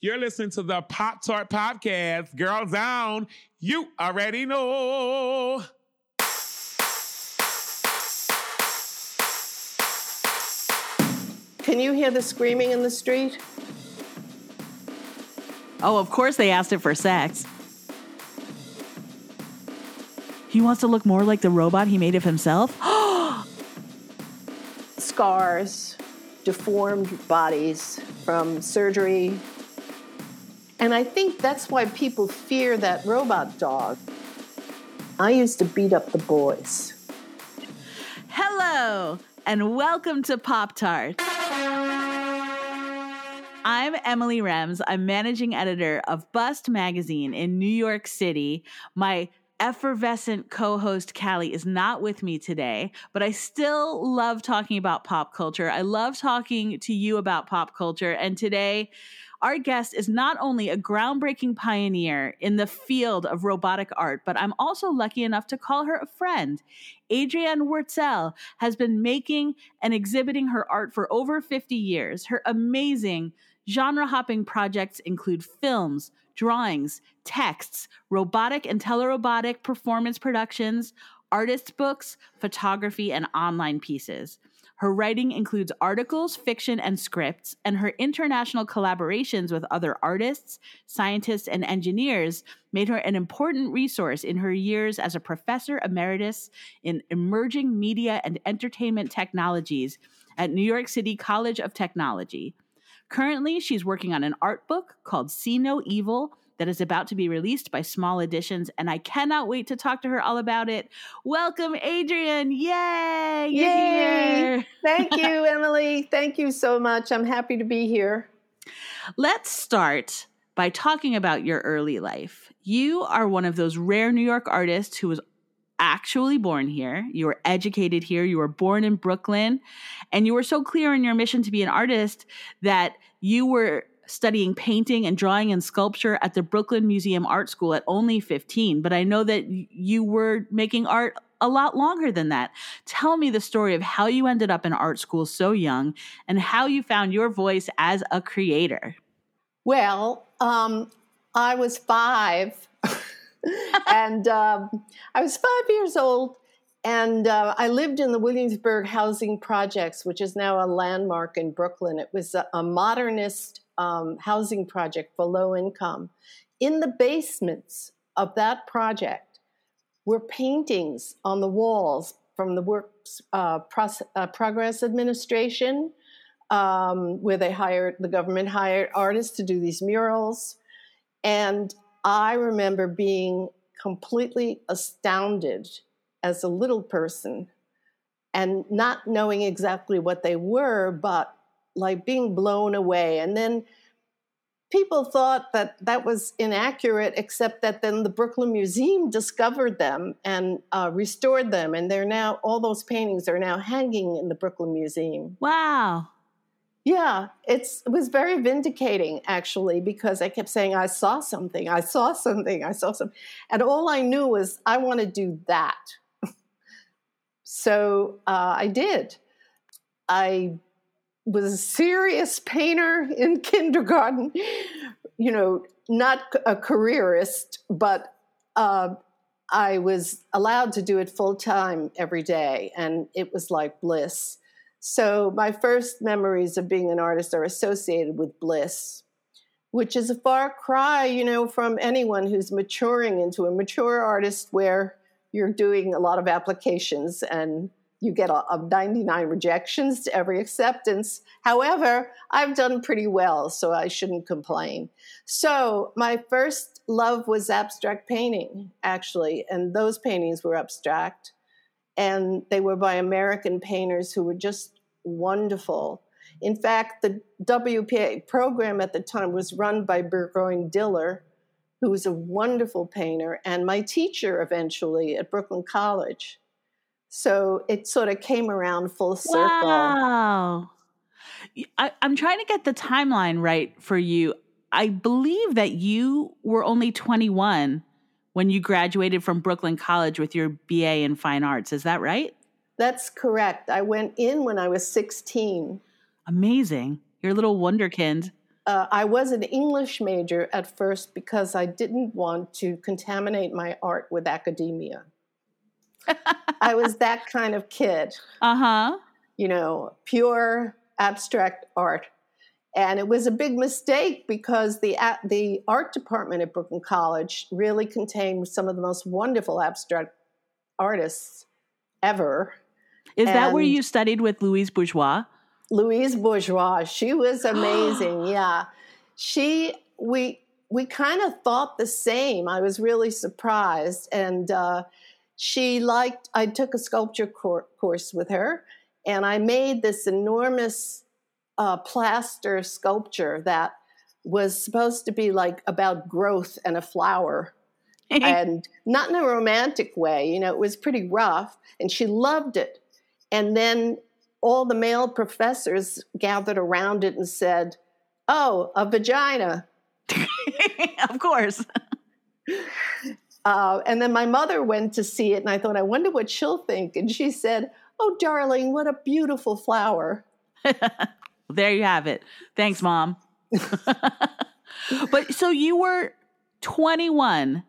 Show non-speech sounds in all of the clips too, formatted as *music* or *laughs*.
You're listening to the Pop Tart Podcast. Girls down. You already know. Can you hear the screaming in the street? Oh, of course they asked it for sex. He wants to look more like the robot he made of himself? *gasps* Scars, deformed bodies from surgery. And I think that's why people fear that robot dog. I used to beat up the boys. Hello, and welcome to Pop Tart. I'm Emily Rems. I'm managing editor of Bust Magazine in New York City. My effervescent co host Callie is not with me today, but I still love talking about pop culture. I love talking to you about pop culture. And today, our guest is not only a groundbreaking pioneer in the field of robotic art, but I'm also lucky enough to call her a friend. Adrianne Wortzel has been making and exhibiting her art for over 50 years. Her amazing genre hopping projects include films, drawings, texts, robotic and telerobotic performance productions, artist books, photography, and online pieces. Her writing includes articles, fiction, and scripts, and her international collaborations with other artists, scientists, and engineers made her an important resource in her years as a professor emeritus in emerging media and entertainment technologies at New York City College of Technology. Currently, she's working on an art book called See No Evil that is about to be released by Small Editions, and I cannot wait to talk to her all about it. Welcome, Adrianne! Yay! You're Yay! here. *laughs* Thank you, Emily. Thank you so much. I'm happy to be here. Let's start by talking about your early life. You are one of those rare New York artists who was actually born here. You were educated here. You were born in Brooklyn. And you were so clear in your mission to be an artist that you were studying painting and drawing and sculpture at the Brooklyn Museum Art School at only 15. But I know that you were making art a lot longer than that. Tell me the story of how you ended up in art school so young and how you found your voice as a creator. Well, um, I was five, *laughs* and um, I was five years old, and uh, I lived in the Williamsburg Housing Projects, which is now a landmark in Brooklyn. It was a, a modernist um, housing project for low income. In the basements of that project were paintings on the walls from the Works uh, uh, Progress Administration, um, where they hired the government hired artists to do these murals, and I remember being completely astounded as a little person and not knowing exactly what they were, but like being blown away. And then people thought that that was inaccurate, except that then the Brooklyn Museum discovered them and uh, restored them. And they're now, all those paintings are now hanging in the Brooklyn Museum. Wow. Yeah, it's, it was very vindicating actually because I kept saying, I saw something, I saw something, I saw something. And all I knew was, I want to do that. *laughs* so uh, I did. I was a serious painter in kindergarten, you know, not a careerist, but uh, I was allowed to do it full time every day, and it was like bliss. So my first memories of being an artist are associated with bliss, which is a far cry, you know, from anyone who's maturing into a mature artist where you're doing a lot of applications and you get a, a 99 rejections to every acceptance. However, I've done pretty well, so I shouldn't complain. So, my first love was abstract painting, actually, and those paintings were abstract. And they were by American painters who were just wonderful. In fact, the WPA program at the time was run by Burgoyne Diller, who was a wonderful painter, and my teacher eventually at Brooklyn College. So it sort of came around full circle. Wow. I, I'm trying to get the timeline right for you. I believe that you were only 21 when you graduated from Brooklyn College with your BA in fine arts. Is that right? That's correct. I went in when I was 16. Amazing. You're a little wonderkind. uh, I was an English major at first because I didn't want to contaminate my art with academia. I was that kind of kid. Uh huh. You know, pure abstract art. And it was a big mistake because the the art department at Brooklyn College really contained some of the most wonderful abstract artists ever. Is and that where you studied with Louise Bourgeois? Louise Bourgeois, she was *gasps* amazing. yeah, she we we kind of thought the same. I was really surprised, and uh, she liked. I took a sculpture cor- course with her, and I made this enormous uh, plaster sculpture that was supposed to be like about growth and a flower. *laughs* And not in a romantic way you know it was pretty rough and she loved it. And then all the male professors gathered around it and said oh a vagina. *laughs* Of course *laughs* uh, and then my mother went to see it and i thought i wonder what she'll think and she said oh darling what a beautiful flower *laughs* there you have it. Thanks, mom. *laughs* but so you were 21.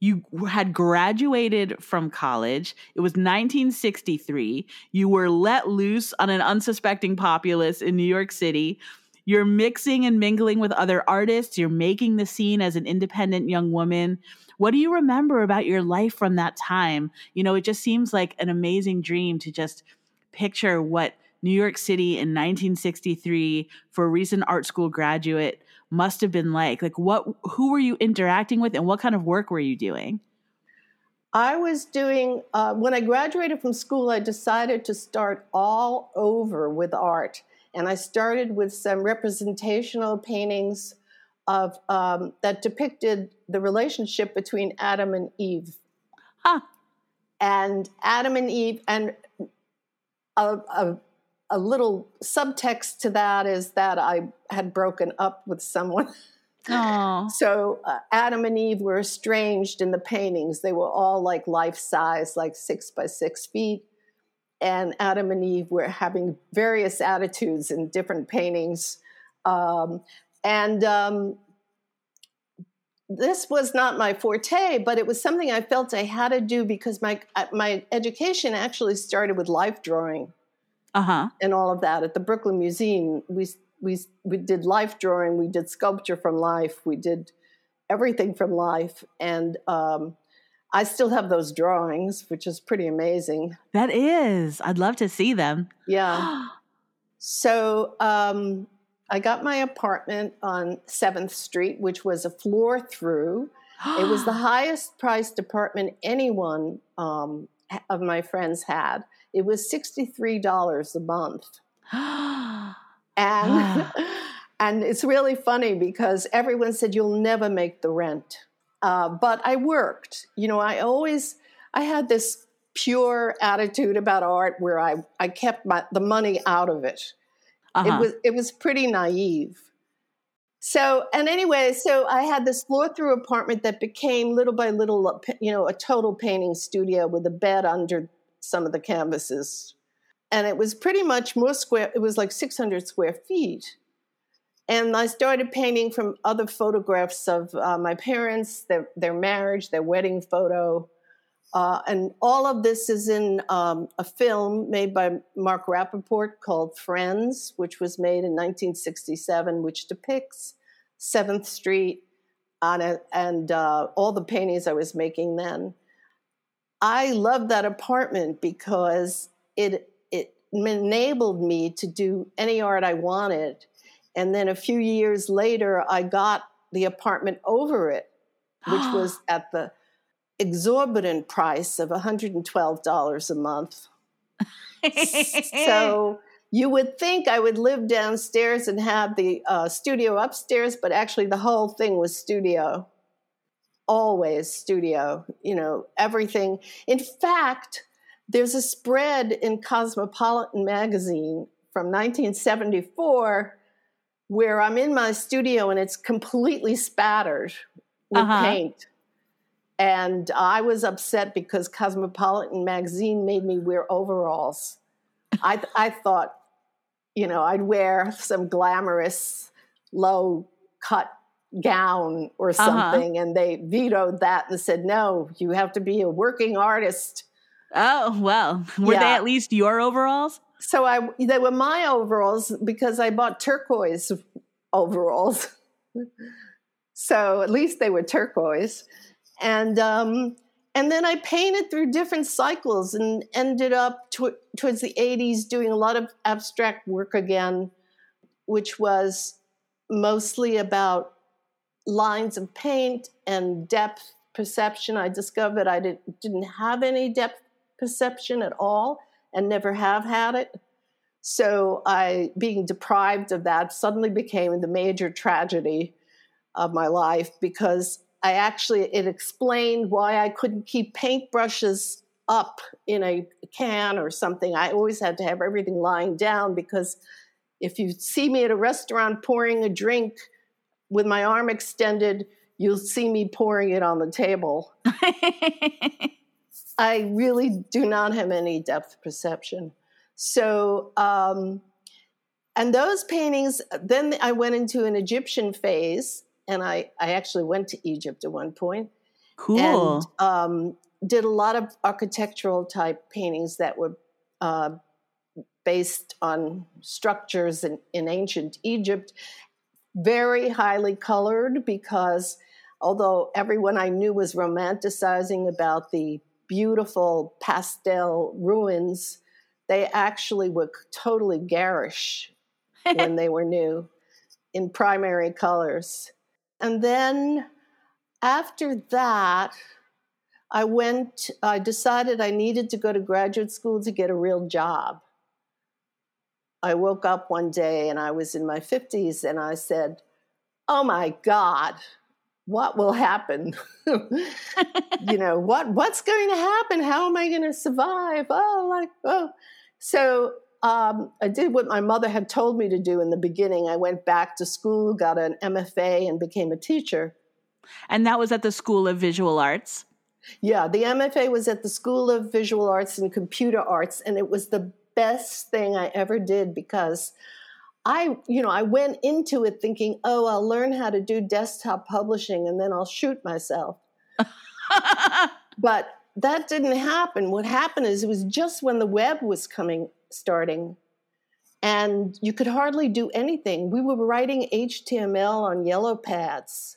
You had graduated from college. It was 1963. You were let loose on an unsuspecting populace in New York City. You're mixing and mingling with other artists. You're making the scene as an independent young woman. What do you remember about your life from that time? You know, it just seems like an amazing dream to just picture what New York City in 1963 for a recent art school graduate must have been like? Like what who were you interacting with and what kind of work were you doing? I was doing uh, when I graduated from school I decided to start all over with art and I started with some representational paintings of um, that depicted the relationship between Adam and Eve. Huh. And Adam and Eve and a, a a little subtext to that is that I had broken up with someone. *laughs* so uh, Adam and Eve were estranged in the paintings. They were all like life size, like six by six feet. And Adam and Eve were having various attitudes in different paintings. Um, and um, this was not my forte, but it was something I felt I had to do because my uh, my education actually started with life drawing uh-huh. and all of that at the Brooklyn Museum. We we we did life drawing, we did sculpture from life, we did everything from life, and um, I still have those drawings, which is pretty amazing. That is, I'd love to see them. Yeah. *gasps* so um, I got my apartment on Seventh Street, which was a floor through. it was the *gasps* highest priced apartment anyone um, of my friends had it was $63 a month. *gasps* and *laughs* and it's really funny because everyone said you'll never make the rent. Uh, but I worked. You know, I always I had this pure attitude about art where I, I kept my, the money out of it. Uh-huh. It was it was pretty naive. So and anyway, so I had this floor through apartment that became little by little, you know, a total painting studio with a bed under some of the canvases. And it was pretty much more square, it was like 600 square feet. And I started painting from other photographs of uh, my parents, their, their marriage, their wedding photo. Uh, and all of this is in um, a film made by Mark Rappaport called Friends, which was made in 1967, which depicts 7th Street a, and uh, all the paintings I was making then. I loved that apartment because it it enabled me to do any art I wanted. And then a few years later, I got the apartment over it, which was *gasps* at the exorbitant price of $112 a month. *laughs* so you would think I would live downstairs and have the uh, studio upstairs, but actually the whole thing was studio always studio, you know, everything. In fact, there's a spread in Cosmopolitan magazine from 1974 where I'm in my studio and it's completely spattered with uh-huh. paint. And I was upset because Cosmopolitan magazine made me wear overalls. I, I thought, you know, I'd wear some glamorous low cut gown or Uh-huh. something and they vetoed that and said no you have to be a working artist Oh, well. Were they at least your overalls? So i they were my overalls because i bought turquoise overalls. *laughs* So at least they were turquoise. And um and then i painted through different cycles and ended up tw- towards the 80s doing a lot of abstract work again which was mostly about lines of paint and depth perception. I discovered i didn't, didn't have any depth perception at all and never have had it so I, being deprived of that, suddenly became the major tragedy of my life because I actually it explained why I couldn't keep paintbrushes up in a can or something. I always had to have everything lying down because if you see me at a restaurant pouring a drink with my arm extended, you'll see me pouring it on the table. *laughs* I really do not have any depth perception. So, um, and those paintings, then I went into an Egyptian phase, and I, I actually went to Egypt at one point cool. and um, did a lot of architectural type paintings that were uh, based on structures in, in ancient Egypt, very highly colored because although everyone I knew was romanticizing about the beautiful pastel ruins, they actually were totally garish *laughs* when they were new in primary colors. And then after that, I went, I decided I needed to go to graduate school to get a real job. I woke up one day and I was in my 50s and I said, Oh my God, what will happen? you know, what what's going to happen? How am I going to survive? Oh, like, oh. So um, I did what my mother had told me to do in the beginning. I went back to school, got an MFA, and became a teacher. and that was at the School of Visual Arts. Yeah, the MFA was at the School of Visual Arts and Computer Arts, and it was the best thing I ever did because I, you know, I went into it thinking, oh, I'll learn how to do desktop publishing and then I'll shoot myself. *laughs* But that didn't happen. What happened is it was just when the web was coming, starting, and you could hardly do anything. We were writing HTML on yellow pads.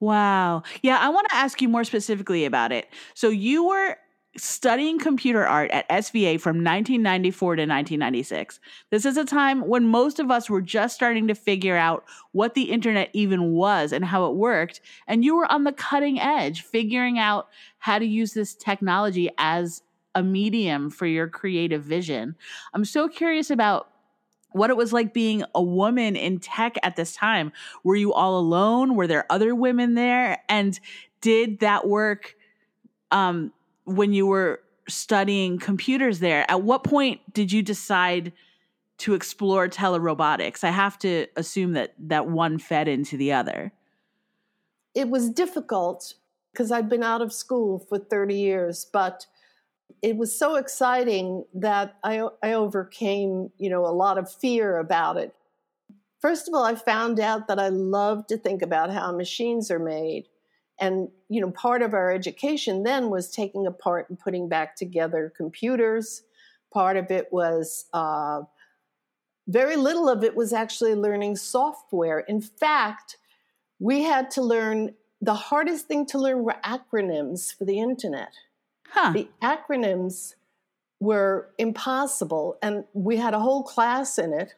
Wow. Yeah, I want to ask you more specifically about it. So you were studying computer art at SVA from 1994 to 1996. This is a time when most of us were just starting to figure out what the internet even was and how it worked, and you were on the cutting edge figuring out how to use this technology as a medium for your creative vision. I'm so curious about what it was like being a woman in tech at this time. Were you all alone? Were there other women there? And did that work um, when you were studying computers there? At what point did you decide to explore telerobotics? I have to assume that that one fed into the other. It was difficult because I'd been out of school for 30 years, but it was so exciting that I, I overcame, you know, a lot of fear about it. First of all, I found out that I love to think about how machines are made. And, you know, part of our education then was taking apart and putting back together computers. Part of it was, uh, very little of it was actually learning software. In fact, we had to learn the hardest thing to learn were acronyms for the internet. Huh. The acronyms were impossible, and we had a whole class in it.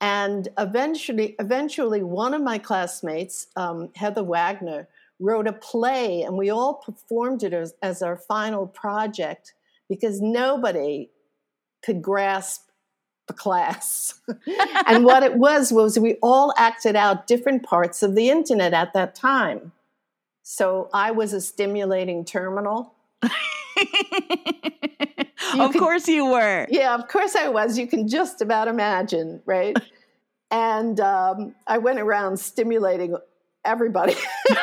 And eventually, eventually, one of my classmates, um, Heather Wagner, wrote a play, and we all performed it as, as our final project because nobody could grasp the class. *laughs* and what it was was we all acted out different parts of the internet at that time. So I was a stimulating terminal. *laughs* of could- course you were. Yeah, of course I was. You can just about imagine, right? *laughs* and um, I went around stimulating everybody. *laughs*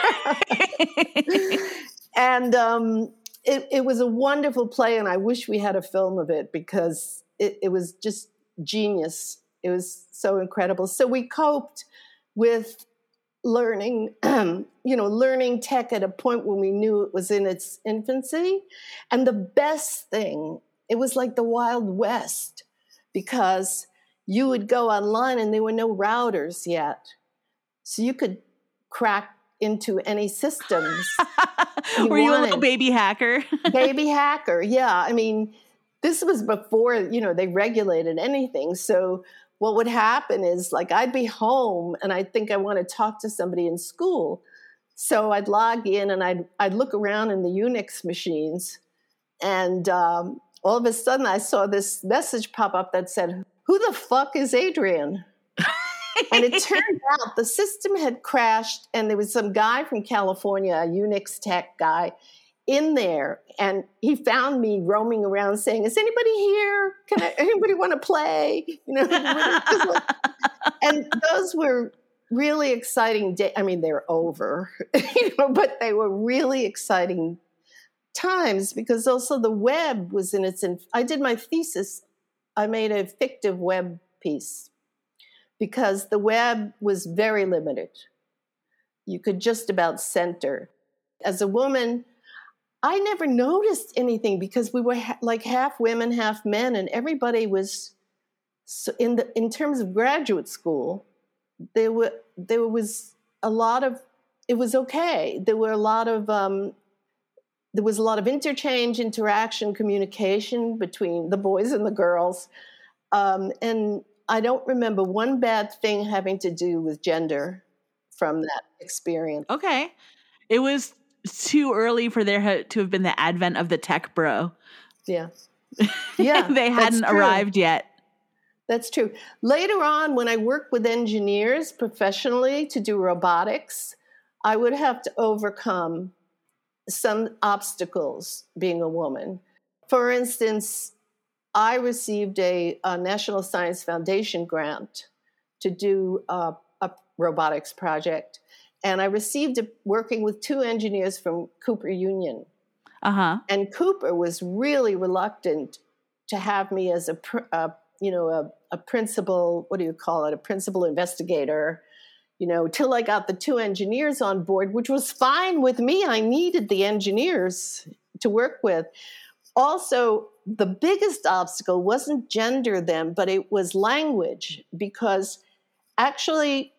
and um, it, it was a wonderful play, and I wish we had a film of it because it, it was just genius. It was so incredible. So we coped with learning, *clears throat* you know, learning tech at a point when we knew it was in its infancy. And the best thing, it was like the Wild West because you would go online and there were no routers yet. So you could crack into any systems. *laughs* you Were you a little baby hacker? *laughs* baby hacker, yeah. I mean, this was before, you know, they regulated anything. So what would happen is like I'd be home and I'd think I want to talk to somebody in school. So I'd log in and I'd, I'd look around in the Unix machines. And um, all of a sudden I saw this message pop up that said, Who the fuck is Adrianne? And it *laughs* turned out the system had crashed and there was some guy from California, a Unix tech guy, in there. And he found me roaming around saying is anybody here? Can I, anybody want to play? You know *laughs* and those were really exciting days i mean they're over *laughs* you know but they were really exciting times because also the web was in its inf- i did my thesis i made a fictive web piece because the web was very limited you could just about center as a woman I never noticed anything because we were ha- like half women, half men, and everybody was so in the in terms of graduate school. There were there was a lot of it was okay. There were a lot of um, there was a lot of interchange, interaction, communication between the boys and the girls, um, and I don't remember one bad thing having to do with gender from that experience. Okay, it was too early for there to have been the advent of the tech bro. Yeah. *laughs* Yeah. they hadn't arrived yet. That's true. Later on, when I worked with engineers professionally to do robotics, I would have to overcome some obstacles being a woman. For instance, I received a, a National Science Foundation grant to do a, a robotics project and I received it working with two engineers from Cooper Union. Uh-huh. And Cooper was really reluctant to have me as a, a you know a, a principal. What do you call it? A principal investigator. You know, till I got the two engineers on board, which was fine with me. I needed the engineers to work with. Also, the biggest obstacle wasn't gender then, but it was language because actually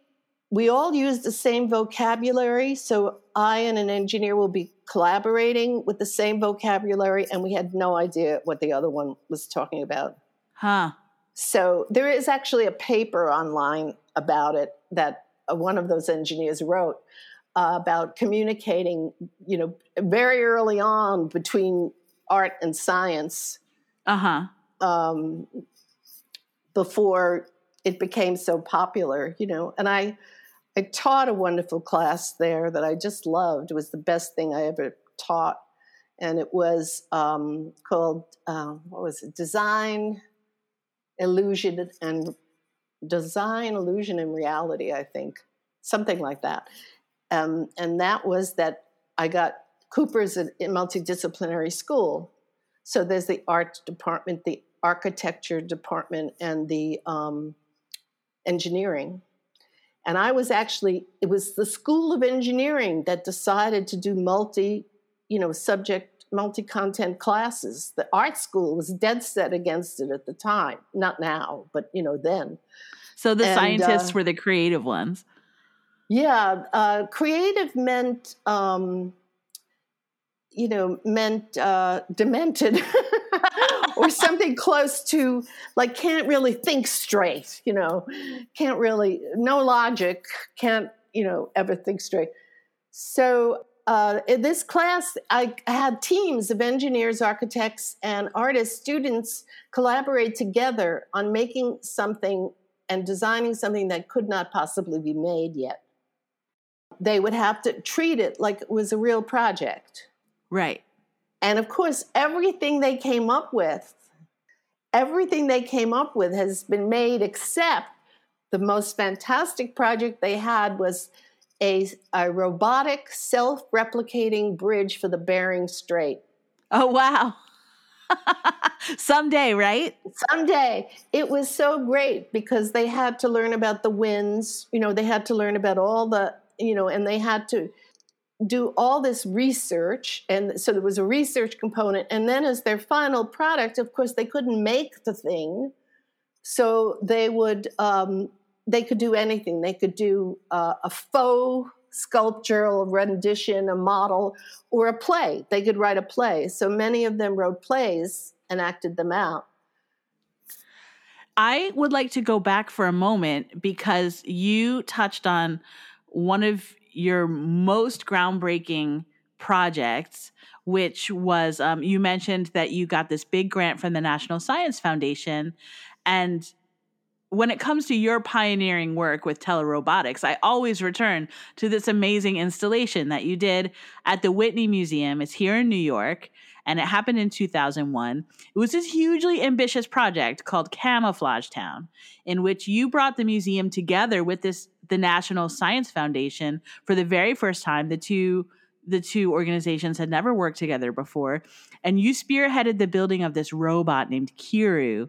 we all use the same vocabulary. So I and an engineer will be collaborating with the same vocabulary, and we had no idea what the other one was talking about. Huh. So there is actually a paper online about it that uh, one of those engineers wrote uh, about communicating, you know, very early on between art and science. Uh huh. Um, before it became so popular, you know, and I I taught a wonderful class there that I just loved. It was the best thing I ever taught. And it was um, called, um, what was it? Design, Illusion, and Design, Illusion, and Reality, I think. Something like that. Um, and that was that I got Cooper's a multidisciplinary school. So there's the art department, the architecture department, and the um, engineering and I was actually, it was the School of Engineering that decided to do multi, you know, subject, multi content classes. The art school was dead set against it at the time. Not now, but, you know, then. So the and, scientists uh, were the creative ones. Yeah. Uh, creative meant, um, you know, meant uh, demented. *laughs* or something close to like can't really think straight, you know, can't really, no logic, can't, you know, ever think straight. So uh, in this class, I had teams of engineers, architects, and artists, students collaborate together on making something and designing something that could not possibly be made yet. They would have to treat it like it was a real project. Right. And of course, everything they came up with, everything they came up with has been made except the most fantastic project they had was a, a robotic self replicating bridge for the Bering Strait. Oh, wow. *laughs* Someday, right? Someday. It was so great because they had to learn about the winds, you know, they had to learn about all the, you know, and they had to do all this research. And so there was a research component. And then as their final product, of course, they couldn't make the thing. So they would, um, they could do anything. They could do uh, a faux sculptural rendition, a model, or a play. They could write a play. So many of them wrote plays and acted them out. I would like to go back for a moment because you touched on one of your most groundbreaking projects, which was um, you mentioned that you got this big grant from the National Science Foundation. And when it comes to your pioneering work with telerobotics, I always return to this amazing installation that you did at the Whitney Museum. It's here in New York, and it happened in 2001. It was this hugely ambitious project called Camouflage Town, in which you brought the museum together with this the National Science Foundation for the very first time. The two the two organizations had never worked together before, and you spearheaded the building of this robot named Kiru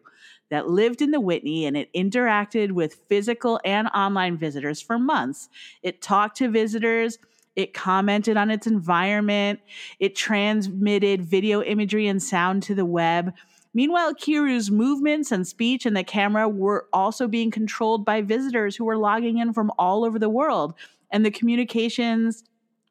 that lived in the Whitney and it interacted with physical and online visitors for months. It talked to visitors, it commented on its environment, it transmitted video imagery and sound to the web. Meanwhile, Kiru's movements and speech and the camera were also being controlled by visitors who were logging in from all over the world. And the communications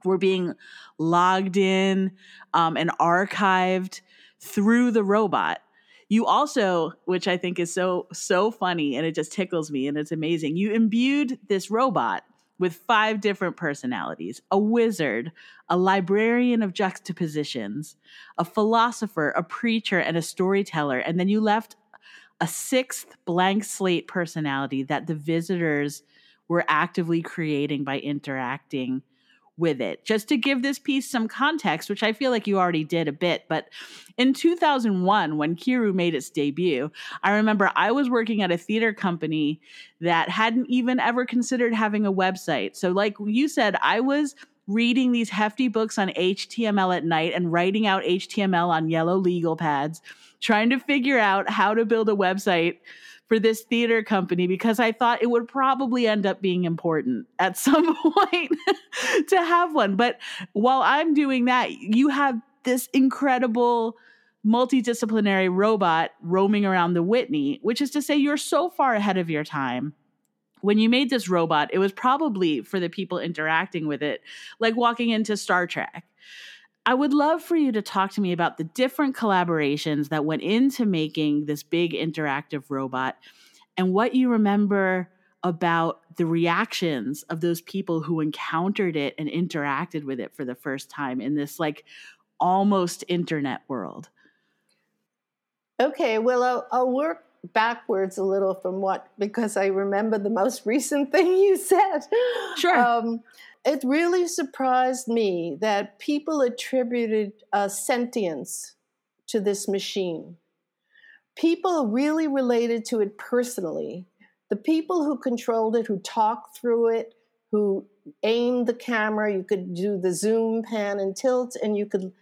were being logged in um, and archived through the robot. You also, which I think is so so funny and it just tickles me and it's amazing. You imbued this robot with five different personalities a wizard, a librarian of juxtapositions, a philosopher, a preacher, and a storyteller. And then you left a sixth blank slate personality that the visitors were actively creating by interacting with it. Just to give this piece some context, which I feel like you already did a bit, but in 2001, when Kiru made its debut, I remember I was working at a theater company that hadn't even ever considered having a website. So, like you said, I was reading these hefty books on HTML at night and writing out HTML on yellow legal pads, trying to figure out how to build a website for this theater company because I thought it would probably end up being important at *laughs* some point to have one. But while I'm doing that, you have this incredible multidisciplinary robot roaming around the Whitney, which is to say, you're so far ahead of your time. When you made this robot, it was probably for the people interacting with it, like walking into Star Trek. I would love for you to talk to me about the different collaborations that went into making this big interactive robot and what you remember about the reactions of those people who encountered it and interacted with it for the first time in this like almost internet world. Okay, well, I'll, I'll work backwards a little from what because I remember the most *laughs* recent thing you said. Sure. Um, it really surprised me that people attributed a sentience to this machine. People really related to it personally. The people who controlled it, who talked through it, who aimed the camera, you could do the zoom, pan, and tilt, and you could,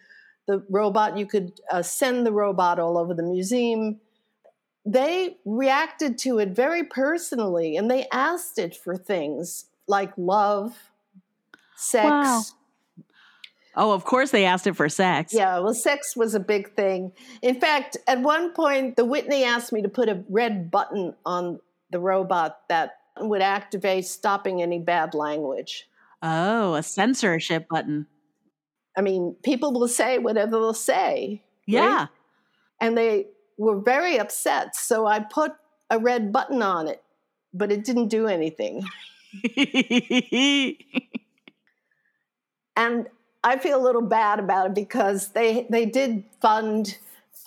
the robot, you could uh, send the robot all over the museum. They reacted to it very personally and they asked it for things like love, sex. Wow. Oh, of course they asked it for sex. Yeah, well, sex was a big thing. In fact, at one point, the Whitney asked me to put a red button on the robot that would activate stopping any bad language. Oh, a censorship button. I mean, people will say whatever they'll say. Yeah. Right? And they were very upset. So I put a red button on it, but it didn't do anything. *laughs* and I feel a little bad about it because they they did fund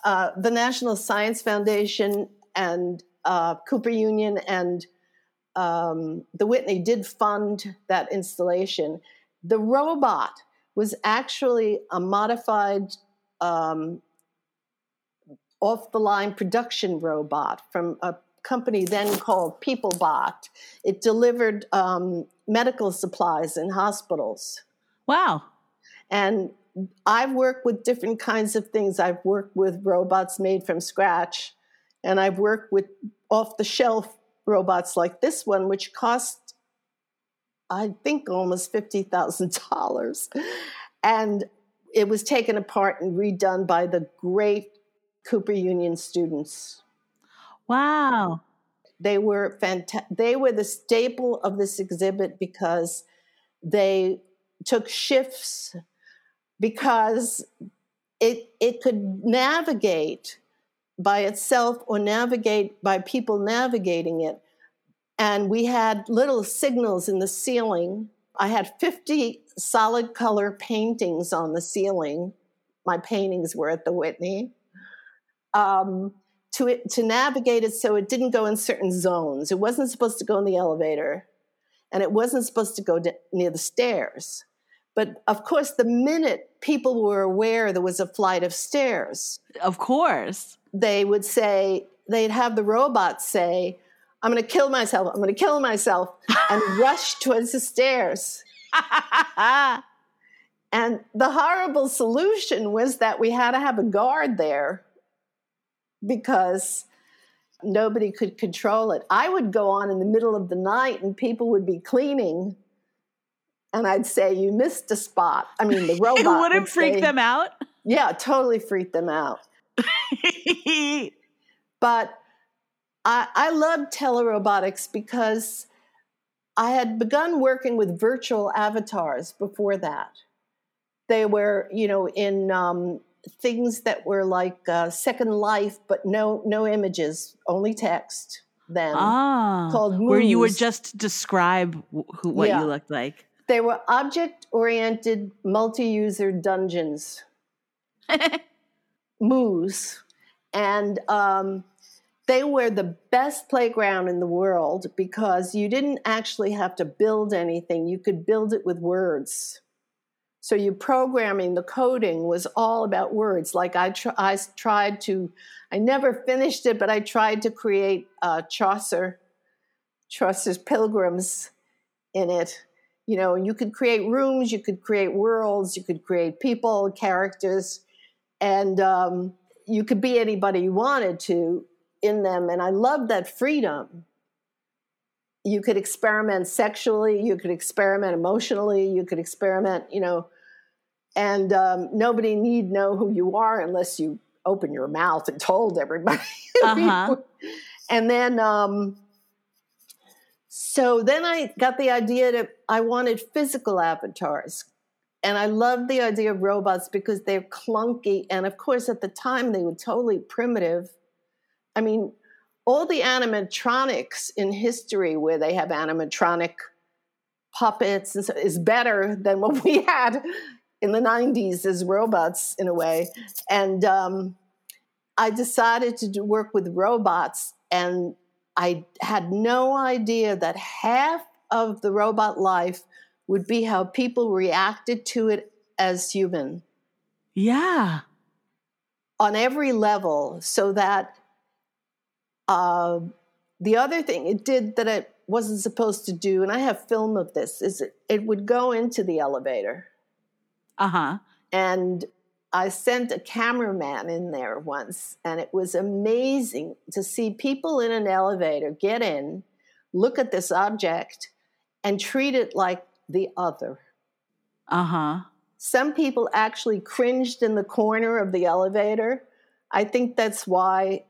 uh, the National Science Foundation and uh, Cooper Union and um, the Whitney did fund that installation. The robot was actually a modified um, off the line production robot from a company then called PeopleBot. It delivered um, medical supplies in hospitals. Wow. And I've worked with different kinds of things. I've worked with robots made from scratch, and I've worked with off the shelf robots like this one, which cost, I think, almost $50,000. And it was taken apart and redone by the great Cooper Union students. Wow. They were fanta- they were the staple of this exhibit because they took shifts because it it could navigate by itself or navigate by people navigating it. And we had little signals in the ceiling. I had 50 solid color paintings on the ceiling. My paintings were at the Whitney. Um, to it, to navigate it so it didn't go in certain zones. It wasn't supposed to go in the elevator, and it wasn't supposed to go near the stairs. But of course, the minute people were aware there was a flight of stairs, Of course. they would say, they'd have the robots say, I'm going to kill myself, I'm going to kill myself, and *laughs* rush towards the stairs. *laughs* And the horrible solution was that we had to have a guard there because nobody could control it. I would go on in the middle of the night and people would be cleaning. And I'd say, You missed a spot. I mean, the *laughs* robot. it wouldn't would freak say- them out. Yeah, totally freaked them out. But I, I loved telerobotics because I had begun working with virtual avatars before that. They were, you know, in um, things that were like uh, Second Life, but no no images, only text. Then ah, called where you would just describe wh- who, what Yeah. you looked like. They were object oriented multi user dungeons. *laughs* MOOs. And um, they were the best playground in the world because you didn't actually have to build anything. You could build it with words. So your programming the coding was all about words. Like i, tr- I tried to i never finished it but i tried to create uh, chaucer chaucer's pilgrims in it you know you could create rooms you could create worlds you could create people characters and um, you could be anybody you wanted to in them and i loved that freedom you could experiment sexually you could experiment emotionally you could experiment you know and um, nobody need know who you are unless you open your mouth and told everybody *laughs* Uh-huh. and then um, so then i got the idea that i wanted physical avatars and I love the idea of robots because they're clunky. And of course, at the time, they were totally primitive. I mean, all the animatronics in history where they have animatronic puppets so- is better than what we had in the 90s as robots, in a way. And um, I decided to do work with robots, and I had no idea that half of the robot life would be how people reacted to it as human yeah. on every level so that uh, the other thing it did that it wasn't supposed to do and i have film of this is it, it would go into the elevator Uh huh. and i sent a cameraman in there once and it was amazing to see people in an elevator get in look at this object and treat it like the other Uh huh. some people actually cringed in the corner of the elevator. I think that's why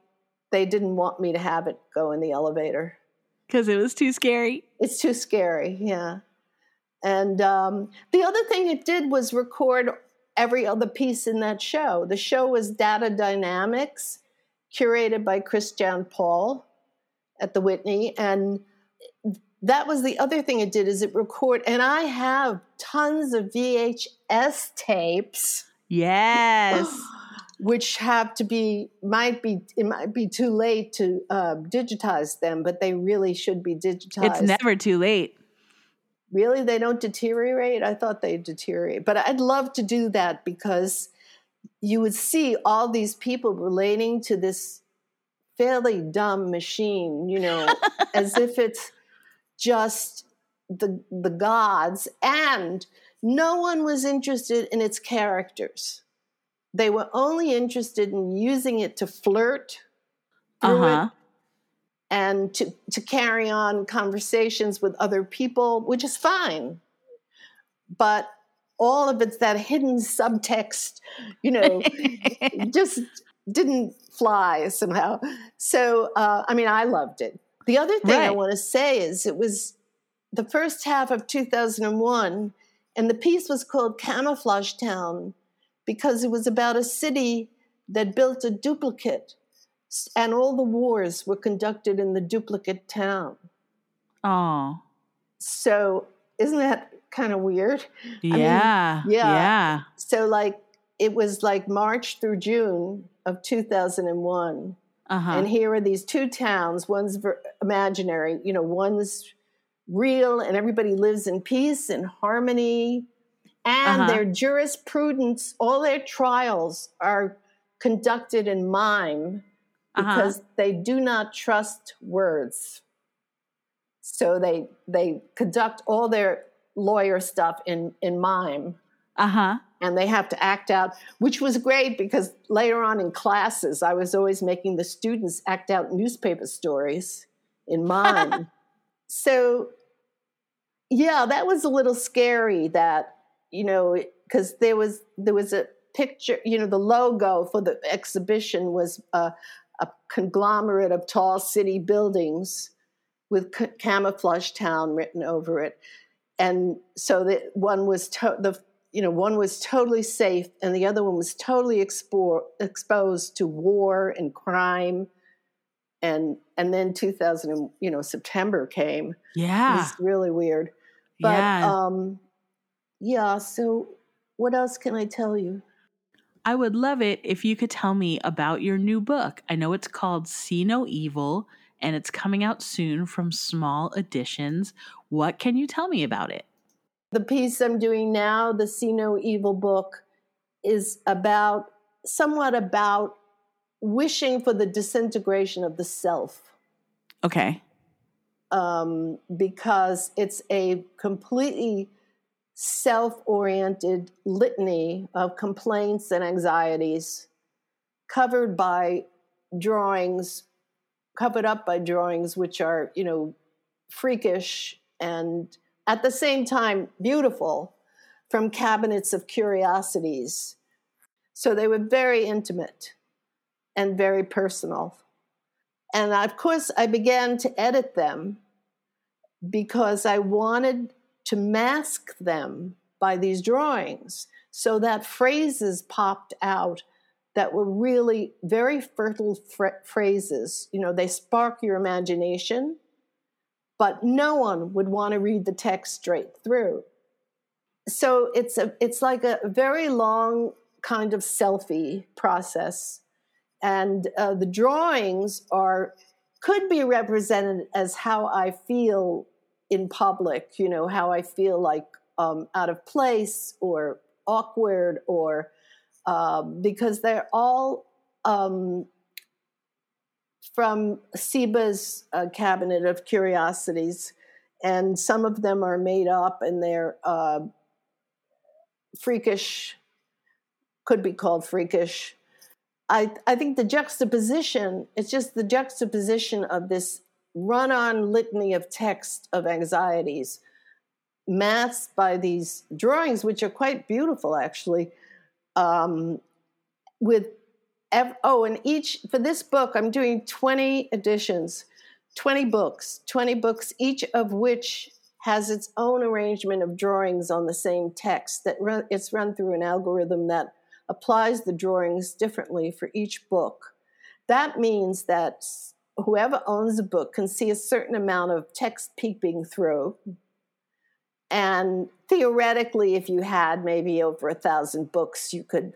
they didn't want me to have it go in the elevator. Because it was too scary. It's too scary, yeah. And um, the other thing it did was record every other piece in that show. The show was Data Dynamics, curated by Christiane Paul at the Whitney, and that was the other thing it did is it record and I have tons of VHS tapes Yes. *gasps* which have to be might be it might be too late to uh, digitize them, but they really should be digitized. it's never too late. Really they don't deteriorate. I thought they deteriorate, but I'd love to do that because you would see all these people relating to this fairly dumb machine, you know, *laughs* as if it's just the the gods and no one was interested in its characters. They were only interested in using it to flirt through Uh-huh. it and to, to carry on conversations with other people, which is fine. But all of it's that hidden subtext, you know, *laughs* just didn't fly somehow. So, uh, I mean, I loved it. The other thing I want to say is it was the first half of 2001, and the piece was called Camouflage Town because it was about a city that built a duplicate, and all the wars were conducted in the duplicate town. Oh. So, isn't that kind of weird? mean, Yeah. yeah. Yeah. So, like, it was like March through June of 2001. Uh-huh. And here are these two towns. One's ver- imaginary, you know, one's real, and everybody lives in peace and harmony. And Uh-huh. their jurisprudence, all their trials are conducted in mime Uh-huh. because they do not trust words. So they they conduct all their lawyer stuff in in mime Uh-huh. and they have to act out, which was great because later on in classes, I was always making the students act out newspaper stories in mime. *laughs* so, yeah, that was a little scary. That you know, because there was there was a picture. You know, the logo for the exhibition was a, a conglomerate of tall city buildings with ca- camouflage town written over it. And so that one was to- the you know one was totally safe and the other one was totally expo- exposed to war and crime. And and then 2000 you know september came. It Yeah. was really weird. But yeah. um yeah so what else can i tell you I would love it if you could tell me about your new book. I know it's called See No Evil and it's coming out soon from Small Editions. What can you tell me about it? the piece i'm doing now the see no evil book is about somewhat about wishing for the disintegration of the self Okay. um, because it's a completely self oriented litany of complaints and anxieties covered by drawings, covered up by drawings which are, you know, freakish and at the same time beautiful from cabinets of curiosities. So they were very intimate and very personal. And of course, I began to edit them because I wanted to mask them by these drawings so that phrases popped out that were really very fertile phra- phrases. You know, they spark your imagination, but no one would want to read the text straight through. So it's a it's like a very long kind of selfie process, and uh, the drawings are could be represented as how I feel in public. You know, how I feel like um, out of place or awkward, or um, because they're all um, from Seba's uh, cabinet of curiosities, and some of them are made up and they're uh, freakish, could be called freakish. I, I think the juxtaposition, it's just the juxtaposition of this run on litany of text of anxieties, masked by these drawings, which are quite beautiful actually, um, with ev- oh, and each for this book, I'm doing 20 editions, 20 books, 20 books, each of which has its own arrangement of drawings on the same text. That it's run through an algorithm that applies the drawings differently for each book. That means that whoever owns a book can see a certain amount of text peeping through. And theoretically, if you had maybe over a thousand books, you could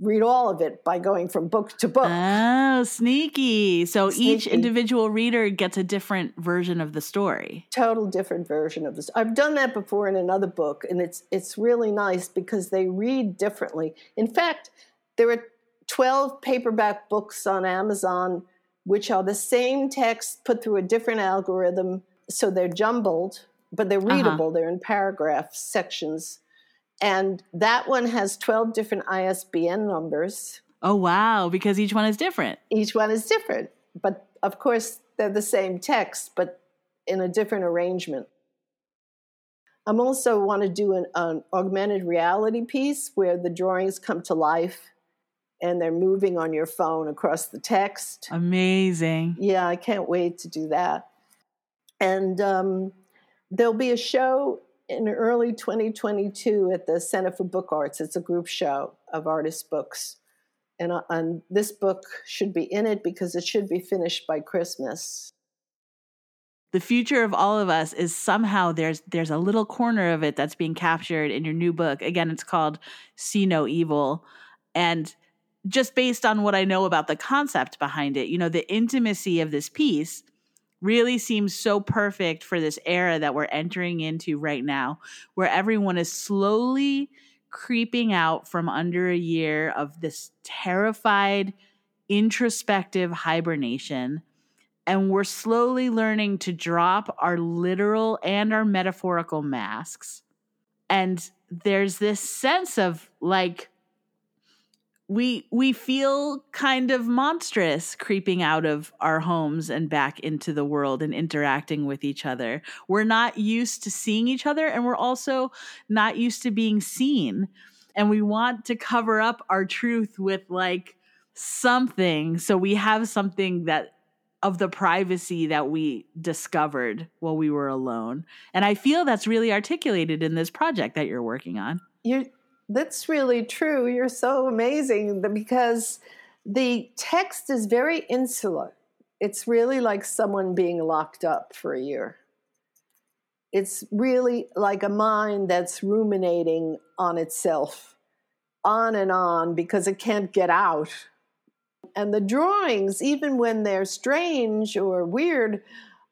read all of it by going from book to book. Oh, sneaky. So each individual reader gets a different version of the story. total different version of this. I've done that before in another book, and it's it's really nice because they read differently. In fact, there are twelve paperback books on Amazon, which are the same text put through a different algorithm, so they're jumbled but they're readable. Uh-huh. They're in paragraph sections. And that one has 12 different ISBN numbers. Oh, wow. Because each one is different. Each one is different. But of course, they're the same text, but in a different arrangement. I'm also want to do an, an augmented reality piece where the drawings come to life and they're moving on your phone across the text. Amazing. Yeah, I can't wait to do that. And um, there'll be a show in early 2022 at the Center for Book Arts. It's a group show of artist books. And, uh, and this book should be in it because it should be finished by Christmas. The future of all of us is somehow there's there's a little corner of it that's being captured in your new book. Again, it's called See No Evil. And just based on what I know about the concept behind it, you know, the intimacy of this piece really seems so perfect for this era that we're entering into right now, where everyone is slowly creeping out from under a year of this terrified, introspective hibernation. And we're slowly learning to drop our literal and our metaphorical masks. And there's this sense of like, we we feel kind of monstrous creeping out of our homes and back into the world and interacting with each other. We're not used to seeing each other and we're also not used to being seen. And we want to cover up our truth with like something so we have something that of the privacy that we discovered while we were alone. And I feel that's really articulated in this project that you're working on. You're that's really true. You're so amazing because the text is very insular. It's really like someone being locked up for a year. It's really like a mind that's ruminating on itself, on and on, because it can't get out. And the drawings, even when they're strange or weird,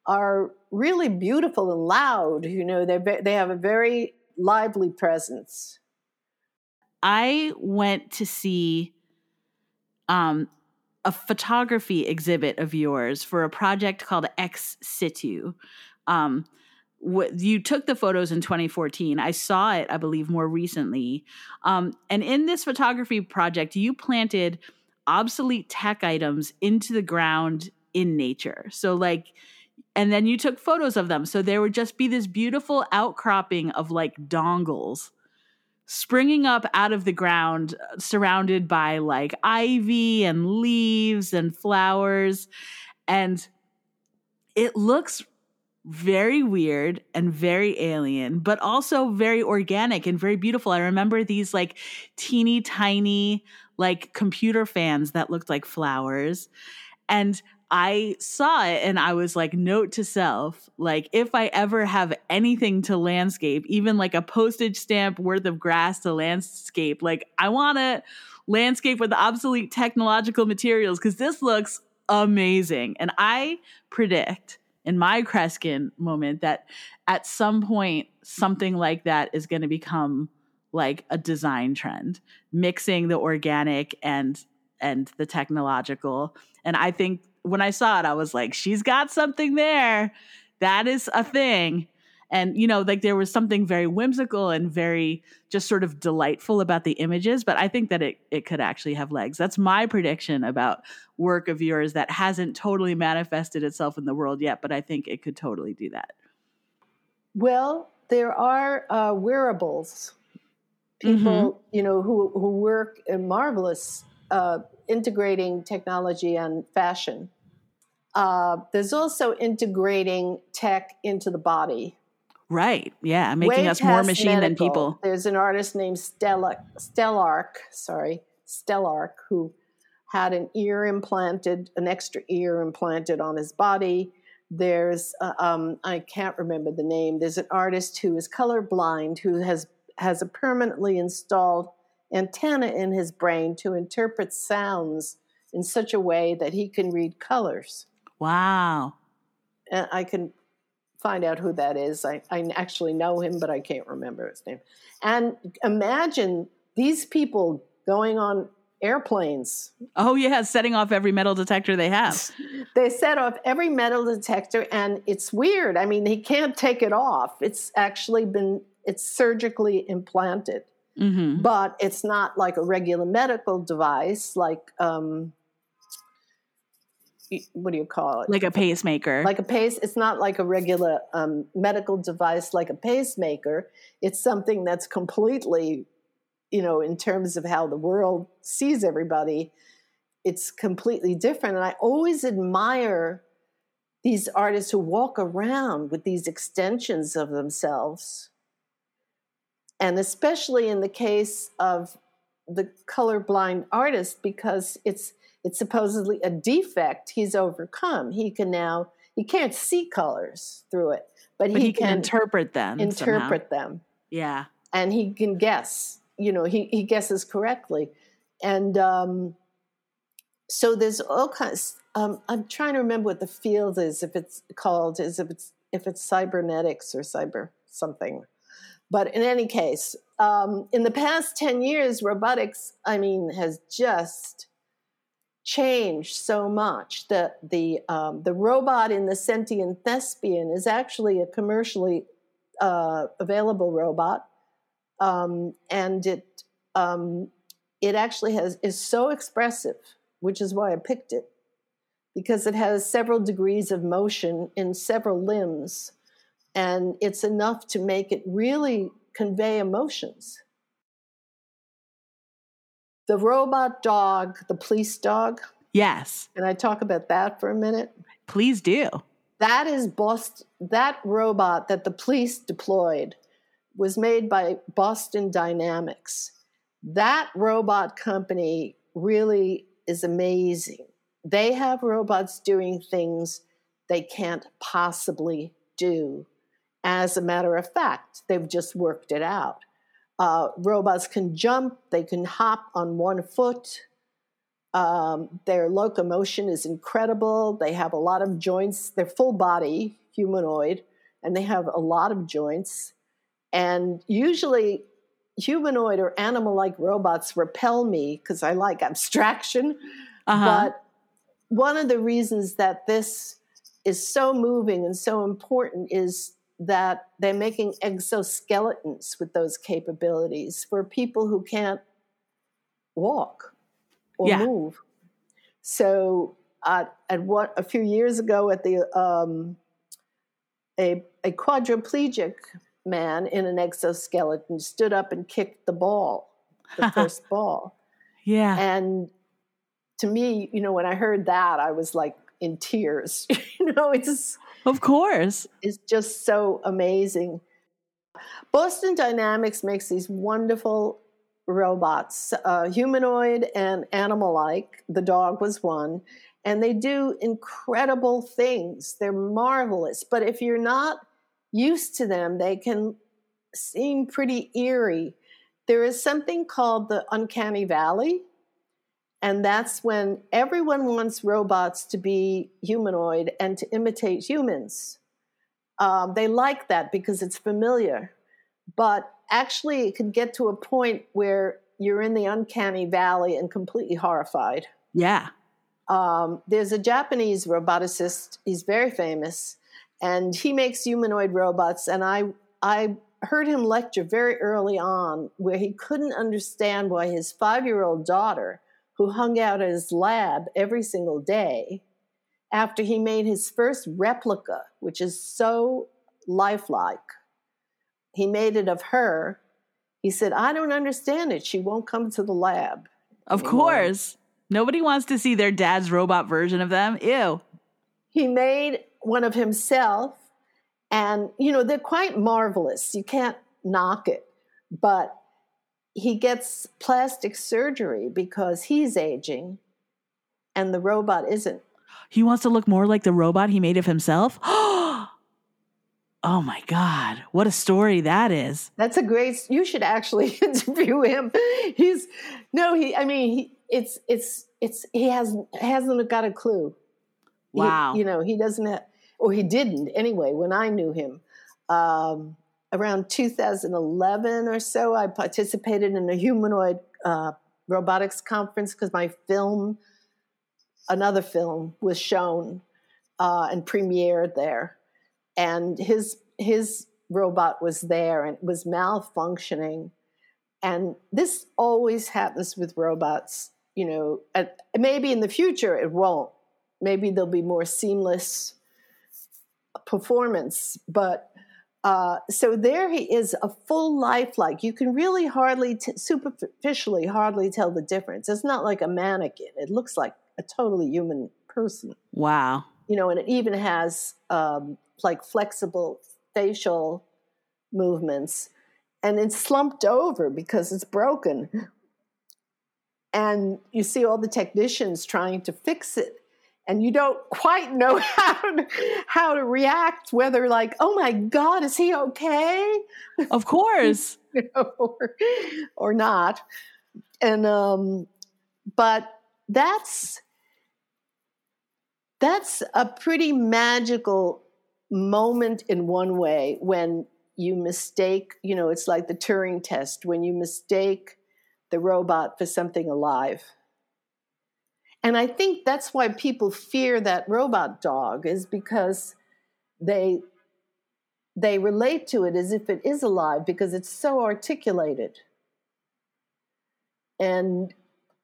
are really beautiful and loud. You know, they they have a very lively presence. I went to see um, a photography exhibit of yours for a project called Ex Situ. Um, you took the photos in 2014. I saw it, I believe, more recently. Um, and in this photography project, you planted obsolete tech items into the ground in nature. So, like, and then you took photos of them. So there would just be this beautiful outcropping of like dongles springing up out of the ground, uh, surrounded by like ivy and leaves and flowers. And it looks very weird and very alien, but also very organic and very beautiful. I remember these like teeny tiny, like computer fans that looked like flowers. And I saw it and I was like, note to self, like if I ever have anything to landscape, even like a postage stamp worth of grass to landscape, like I want to landscape with obsolete technological materials because this looks amazing. And I predict in my Kreskin moment that at some point something like that is going to become like a design trend, mixing the organic and and the technological. And I think when I saw it, I was like, she's got something there. That is a thing. And, you know, like there was something very whimsical and very just sort of delightful about the images, but I think that it, it could actually have legs. That's my prediction about work of yours that hasn't totally manifested itself in the world yet, but I think it could totally do that. Well, there are uh, wearables, people, mm-hmm. you know, who, who work in marvelous uh, integrating technology and fashion. Uh, there's also integrating tech into the body. Right. Yeah. Making Way us more machine medical. than people. There's an artist named Stella Stelarc, sorry, Stelarc, who had an ear implanted, an extra ear implanted on his body. There's, uh, um, I can't remember the name. There's an artist who is colorblind who has has a permanently installed antenna in his brain to interpret sounds in such a way that he can read colors. Wow. And I can find out who that is. I, I actually know him, but I can't remember his name. And imagine these people going on airplanes. Oh yeah, setting off every metal detector they have. *laughs* They set off every metal detector, and it's weird. I mean, he can't take it off. It's actually been it's surgically implanted, hmm but it's not like a regular medical device. Like um, what do you call it? Like a pacemaker. like a pace it's not like a regular um, medical device like a pacemaker it's something that's completely you know in terms of how the world sees everybody it's completely different and i always admire these artists who walk around with these extensions of themselves and especially in the case of the colorblind artist because it's it's supposedly a defect he's overcome he can now he can't see colors through it but, but he, he can, interpret them. somehow. interpret them Yeah. and he can guess you know he, he guesses correctly and um, so there's all kinds um, i'm trying to remember what the field is if it's called is if it's if it's cybernetics or cyber something but in any case um, in the past 10 years robotics i mean has just changed so much. That the um, the robot in the sentient thespian is actually a commercially uh, available robot. Um, and it um, it actually has is so expressive, which is why I picked it, because it has several degrees of motion in several limbs, and it's enough to make it really convey emotions. The robot dog, the police dog, Yes. can I talk about that for a minute? Please do. That is Boston. That robot that the police deployed was made by Boston Dynamics. That robot company really is amazing. They have robots doing things they can't possibly do. As a matter of fact, they've just worked it out. Uh, robots can jump, they can hop on one foot. Um, their locomotion is incredible. They have a lot of joints. They're full body humanoid, and they have a lot of joints. And usually, humanoid or animal like robots repel me because I like abstraction. Uh-huh. But one of the reasons that this is so moving and so important is that they're making exoskeletons with those capabilities for people who can't walk or Yeah. move. So, uh, at what a few years ago at the um, a a quadriplegic man in an exoskeleton stood up and kicked the ball, the *laughs* first ball. yeah. And to me, you know, when I heard that, I was like in tears. *laughs* you know, it's Of course. It's just so amazing. Boston Dynamics makes these wonderful robots, uh, humanoid and animal like. The dog was one. And they do incredible things. They're marvelous. But if you're not used to them, they can seem pretty eerie. There is something called the uncanny valley. And that's when everyone wants robots to be humanoid and to imitate humans. Um, they like that because it's familiar. But actually, it can get to a point where you're in the uncanny valley and completely horrified. Yeah. Um, there's a Japanese roboticist. He's very famous, and he makes humanoid robots. And I I heard him lecture very early on where he couldn't understand why his five year old daughter, who hung out at his lab every single day, after he made his first replica, which is so lifelike, he made it of her. He said, I don't understand it. She won't come to the lab. Of anymore." course. Nobody wants to see their dad's robot version of them. Ew. he made one of himself and you know they're quite marvelous you can't knock it but he gets plastic surgery because he's aging and the robot isn't He wants to look more like the robot he made of himself. *gasps* oh my God. What a story that is. that's a great you should actually *laughs* interview him he's no he i mean he it's it's it's he has hasn't got a clue He- Wow. you know he doesn't have or he didn't anyway when i knew him um, around 2011 or so i participated in a humanoid uh, robotics conference because my film, another film, was shown uh, and premiered there, and his his robot was there and it was malfunctioning, and this always happens with robots. You know, at, maybe in the future it won't. Maybe there'll be more seamless performance, but uh, so there he is, a full lifelike. You can really hardly, t- superficially, hardly tell the difference. It's not like a mannequin. It looks like a totally human person. Wow. You know, and it even has um, like flexible facial movements, and it's slumped over because it's broken. And you see all the technicians trying to fix it and you don't quite know *laughs* how to, how to react whether like oh my god is he okay? Of course. *laughs* Or, or not. And um but that's that's a pretty magical moment in one way when you mistake you know it's like the turing test when you mistake the robot for something alive and I think that's why people fear that robot dog is because they they relate to it as if it is alive because it's so articulated. And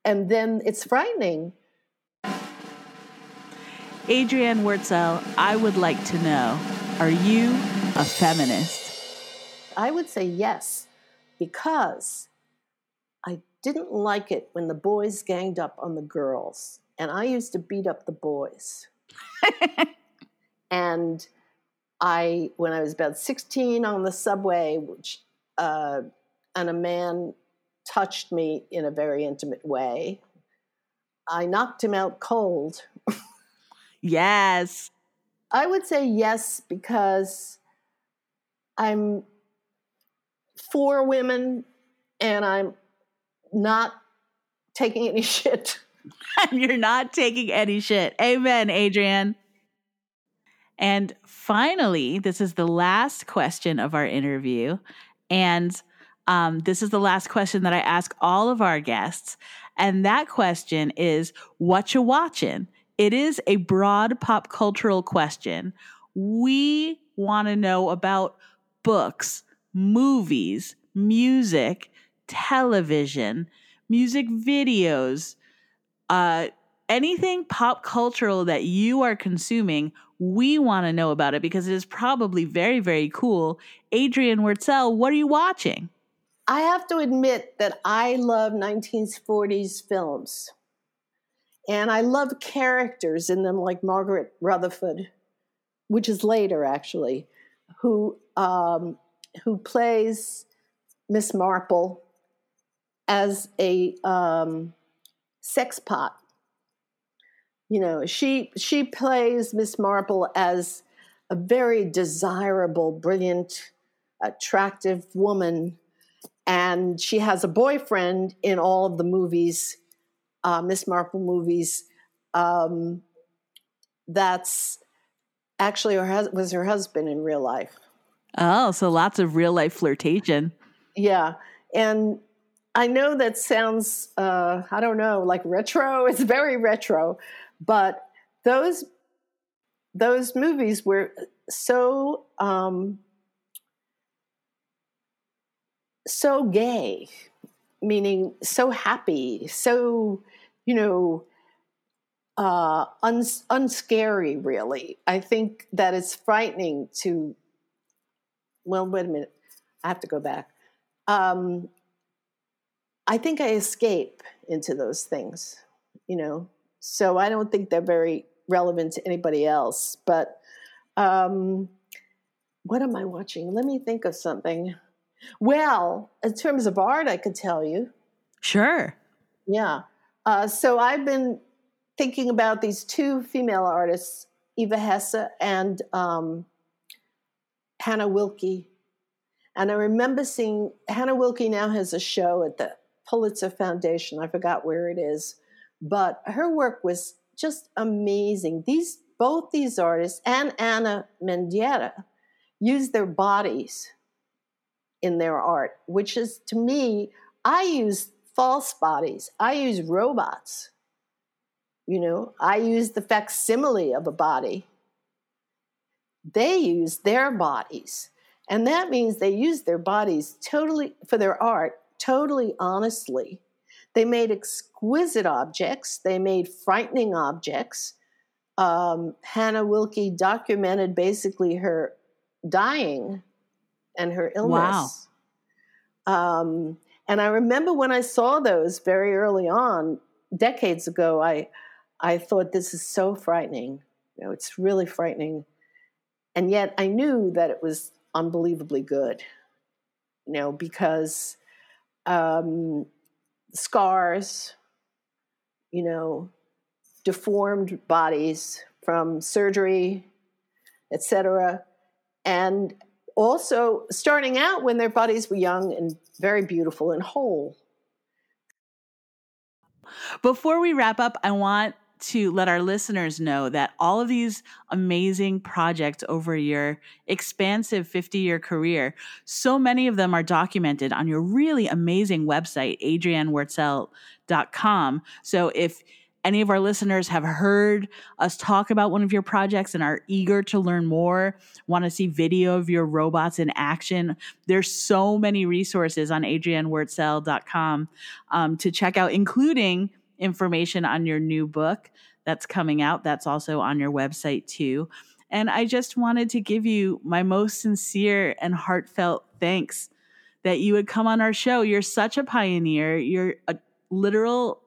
and then it's frightening. Adrianne Wortzel, I would like to know, are you a feminist? I would say yes, because didn't like it when the boys ganged up on the girls. And I used to beat up the boys. *laughs* and I, when I was about 16 on the subway, which, uh, and a man touched me in a very intimate way, I knocked him out cold. yes. I would say yes because I'm for women and I'm not taking any *laughs* shit. *laughs* You're not taking any shit. Amen, Adrianne. And finally, this is the last question of our interview. And um, this is the last question that I ask all of our guests. And that question is what you watching? It is a broad pop cultural question. We want to know about books, movies, music, television, music videos, uh, anything pop cultural that you are consuming, we want to know about it because it is probably very, very cool. Adrianne Wortzel, what are you watching? I have to admit that I love 1940s films. And I love characters in them, like Margaret Rutherford, which is later actually, who um, who plays Miss Marple as a um, sex pot. You know, she she plays Miss Marple as a very desirable, brilliant, attractive woman, and she has a boyfriend in all of the movies, uh, Miss Marple movies. Um, that's actually her was her husband in real life. Oh, so lots of real life flirtation. Yeah, and I know that sounds, uh, I don't know, like retro. *laughs* It's very retro, but those those movies were so um, so gay, meaning so happy, so you know, uh, uns- unscary. Really, I think that it's frightening to. Well, wait a minute. I have to go back. Um, I think I escape into those things, you know. So I don't think they're very relevant to anybody else. But um, what am I watching? Let me think of something. Well, in terms of art, I could tell you. Sure. Yeah. Uh, so I've been thinking about these two female artists, Eva Hesse and um, Hannah Wilke. And I remember seeing Hannah Wilke now has a show at the Pulitzer Foundation. I forgot where it is, but her work was just amazing. These both these artists and Ana Mendieta use their bodies in their art, which is to me, I use false bodies. I use robots. You know, I use the facsimile of a body. They use their bodies. And that means they use their bodies totally for their art, totally honestly. They made exquisite objects, they made frightening objects. Um, Hannah Wilke documented basically her dying and her illness. Wow. Um, and I remember when I saw those very early on, decades ago, I I thought this is so frightening. You know, it's really frightening. And yet I knew that it was unbelievably good. You know, because um, scars, you know, deformed bodies from surgery, etc. And also starting out when their bodies were young and very beautiful and whole. Before we wrap up, I want to let our listeners know that all of these amazing projects over your expansive 50 year career, so many of them are documented on your really amazing website, adriannewortzel.com. So if any of our listeners have heard us talk about one of your projects and are eager to learn more, want to see video of your robots in action, there's so many resources on adriannewortzel.com um, to check out, including information on your new book that's coming out. That's also on your website too. And I just wanted to give you my most sincere and heartfelt thanks that you would come on our show. You're such a pioneer. You're a literal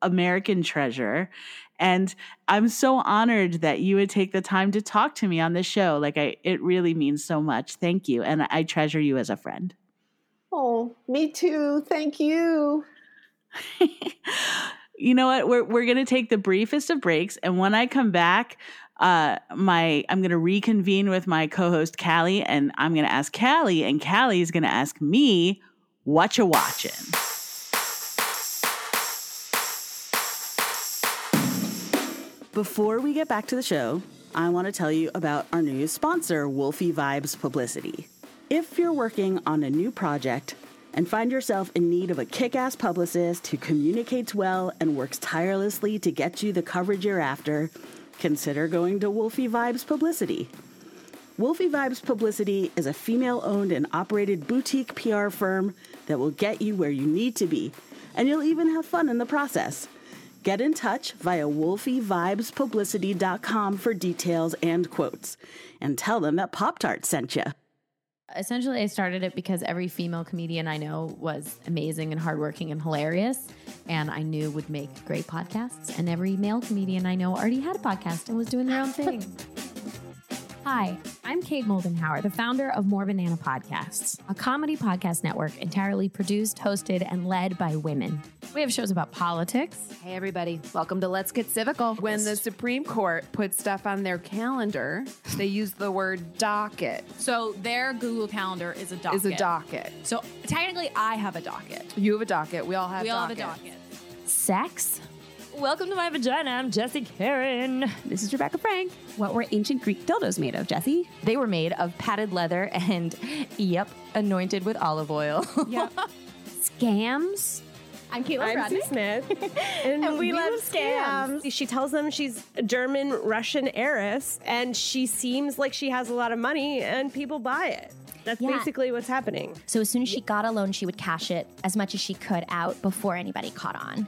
American treasure. And I'm so honored that you would take the time to talk to me on the show. Like I it really means so much. Thank you. And I treasure you as a friend. Oh, me too. Thank you. *laughs* you know what? We're we're gonna take the briefest of breaks, and when I come back, uh, my I'm gonna reconvene with my co-host Callie, and I'm gonna ask Callie, and Callie's gonna ask me, "What you watching?" Before we get back to the show, I want to tell you about our new sponsor, Wolfie Vibes Publicity. If you're working on a new project and find yourself in need of a kick ass publicist who communicates well and works tirelessly to get you the coverage you're after, consider going to Wolfie Vibes Publicity. Wolfie Vibes Publicity is a female owned and operated boutique PR firm that will get you where you need to be, and you'll even have fun in the process. Get in touch via wolfievibespublicity.com for details and quotes, and tell them that Pop Tart sent you essentially I started it because every female comedian I know was amazing and hardworking and hilarious and I knew would make great podcasts and every male comedian I know already had a podcast and was doing their own thing. *laughs* Hi, I'm Kate Moldenhauer, the founder of More Banana Podcasts, a comedy podcast network entirely produced, hosted, and led by women. We have shows about politics. Hey, everybody. Welcome to Let's Get Civical. When the Supreme Court puts stuff on their calendar, they use the word docket. So their Google Calendar is a docket. Is a docket. So technically, I have a docket. You have a docket. We all have We all have a docket. Sex? Welcome to my vagina. I'm Jesse Karen. This is Rebecca Frank. What were ancient Greek dildos made of, Jesse? They were made of padded leather and, yep, anointed with olive oil. Yep. *laughs* Scams? I'm Caitlin I'm Bradley. Sue Smith, *laughs* and, we, love scams. She tells them she's a German Russian heiress, and she seems like she has a lot of money, and people buy it. That's Yeah. basically what's happening. So as soon as she got a loan, she would cash it as much as she could out before anybody caught on.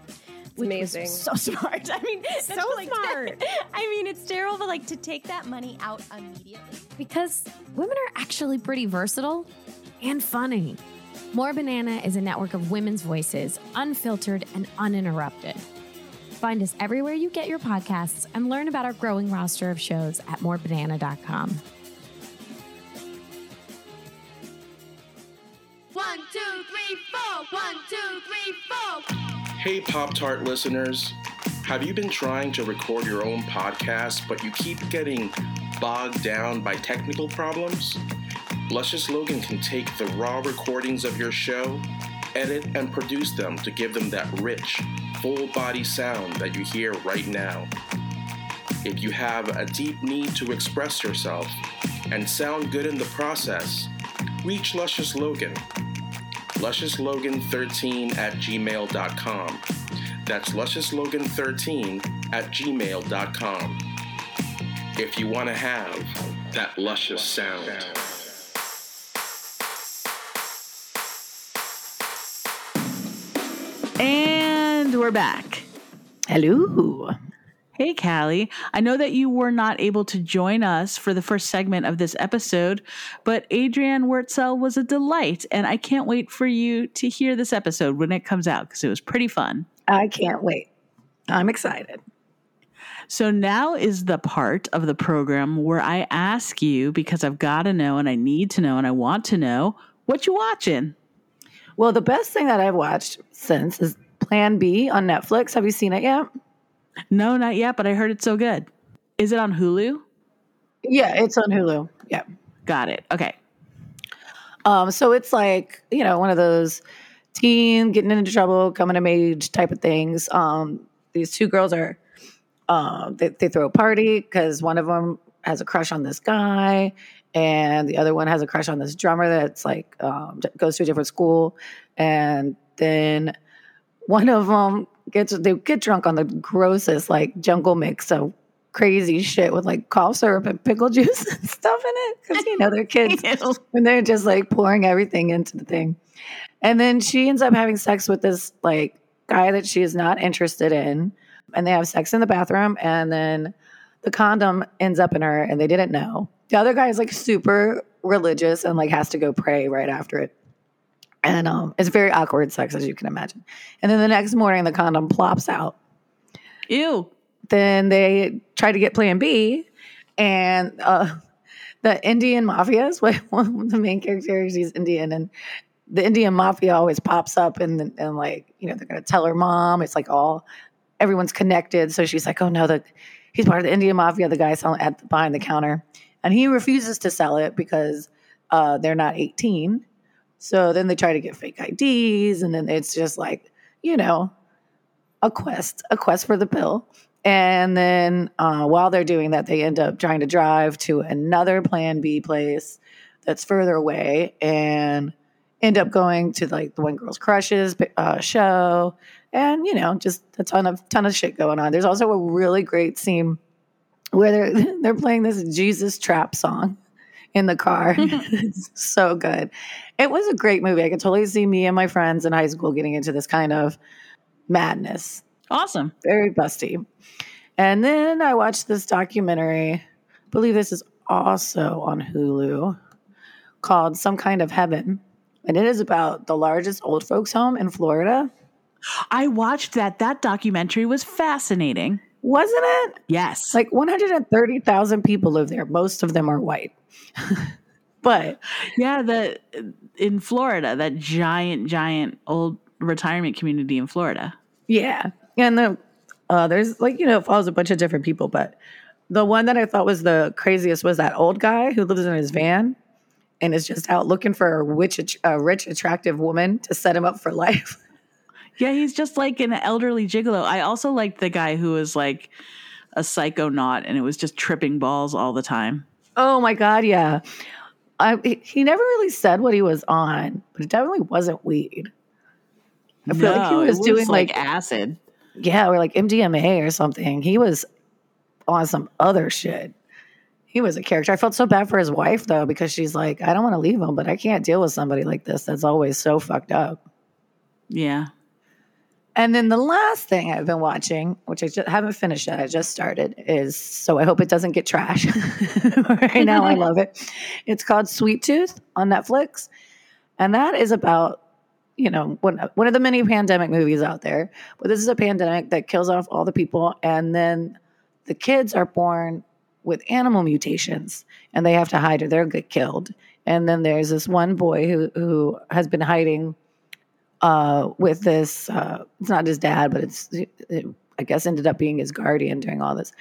It's amazing. So *laughs* smart. I mean, that's So *laughs* smart. I mean, it's terrible, but like to take that money out immediately. Because women are actually pretty versatile and funny. More Banana is a network of women's voices, unfiltered and uninterrupted. Find us everywhere you get your podcasts and learn about our growing roster of shows at morebanana.com. One, two, three, four. One, two, three, four. Hey, Pop Tart listeners. Have you been trying to record your own podcast, but you keep getting bogged down by technical problems? Luscious Logan can take the raw recordings of your show, edit, and produce them to give them that rich, full body sound that you hear right now. If you have a deep need to express yourself and sound good in the process, reach Luscious Logan. Lusciouslogan13 at gmail.com. That's lusciouslogan13 at gmail.com. If you want to have that luscious sound. And we're back. Hello. Hey, Callie. I know that you were not able to join us for the first segment of this episode, but Adrianne Wortzel was a delight, and I can't wait for you to hear this episode when it comes out because it was pretty fun. I can't wait. I'm excited. So now is the part of the program where I ask you because I've got to know and I need to know and I want to know what you watching. Well, the best thing that I've watched since is Plan B on Netflix. Have you seen it yet? No, not yet, but I heard it's so good. Is it on Hulu? Yeah, it's on Hulu. Yeah. Got it. Okay. Um, so it's like, you know, one of those teen getting into trouble, coming of age type of things. Um, these two girls are um, they, they throw a party because one of them has a crush on this guy and the other one has a crush on this drummer that's like um, goes to a different school and then one of them gets they get drunk on the grossest like jungle mix of crazy shit with like cough syrup and pickle juice *laughs* and stuff in it because you know they're kids. *laughs* And they're just like pouring everything into the thing. And then she ends up having sex with this like guy that she is not interested in and they have sex in the bathroom and then the condom ends up in her and they didn't know. The other guy is like super religious and like has to go pray right after it and um, it's very awkward sex as you can imagine and then the next morning the condom plops out ew then they try to get plan b and uh, the indian mafia is what *laughs* one of the main characters he's indian and the indian mafia always pops up and, and like you know they're gonna tell her mom it's like all everyone's connected. So she's like, oh no, the, he's part of the Indian mafia, the guy selling at behind the counter. And he refuses to sell it because uh, they're not 18. So then they try to get fake IDs. And then it's just like, you know, a quest, a quest for the pill. And then uh, while they're doing that, they end up trying to drive to another Plan B place that's further away and end up going to like the one girl's crushes uh, show and you know just a ton of ton of shit going on there's also a really great scene where they're *laughs* they're playing this jesus trap song in the car. *laughs* *laughs* So good. It was a great movie. I could totally see me and my friends in high school getting into this kind of madness. Awesome. Very busty. And then i watched this documentary i believe this is also on hulu called some kind of heaven. And it is about the largest old folks home in florida. I watched that. That documentary was fascinating. Wasn't it? Yes. Like 130,000 people live there. Most of them are white. *laughs* but yeah, the in Florida, that giant giant old retirement community in Florida. Yeah. And the uh, there's like, you know, it follows a bunch of different people, but the one that I thought was the craziest was that old guy who lives in his van and is just out looking for a rich, a rich attractive woman to set him up for life. *laughs* Yeah, he's just like an elderly gigolo. I also liked the guy who was like a psychonaut and it was just tripping balls all the time. Oh my god, yeah. I, he never really said what he was on, but it definitely wasn't weed. I feel no, like he was, was doing like, like, acid. yeah, or like MDMA or something. He was on some other shit. He was a character. I felt so bad for his wife though because she's like, I don't want to leave him, but I can't deal with somebody like this that's always so fucked up. Yeah. And then the last thing I've been watching, which I just haven't finished yet, I just started, is so I hope it doesn't get trash. *laughs* right now, I love it. It's called Sweet Tooth on Netflix, and that is about you know one one of the many pandemic movies out there. But this is a pandemic that kills off all the people, and then the kids are born with animal mutations, and they have to hide or they'll get killed. And then there's this one boy who who has been hiding uh, with this. Uh, it's not his dad, but it's it, I guess ended up being his guardian during all this.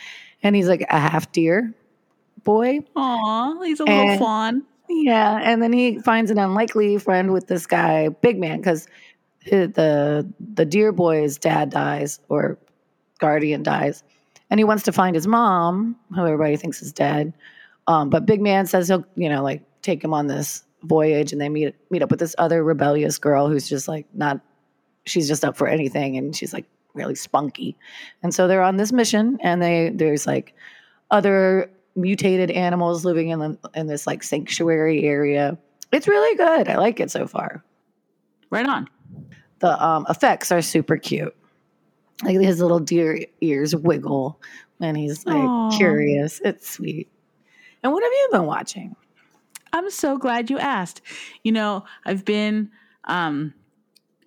And he's like a half deer boy. Aw, he's a And- little fawn. Yeah, and then he finds an unlikely friend with this guy, big man, because the the deer boy's dad dies or guardian dies, and he wants to find his mom, who everybody thinks is dead. Um, but big man says he'll, you know, like take him on this voyage and they meet meet up with this other rebellious girl who's just like not she's just up for anything and she's like really spunky. And so they're on this mission and they there's like other mutated animals living in the, in this like sanctuary area. It's really good. I like it so far. Right on. The um, effects are super cute. Like his little deer ears wiggle when he's like Aw. curious. It's sweet. And what have you been watching? I'm so glad you asked. You know, I've been um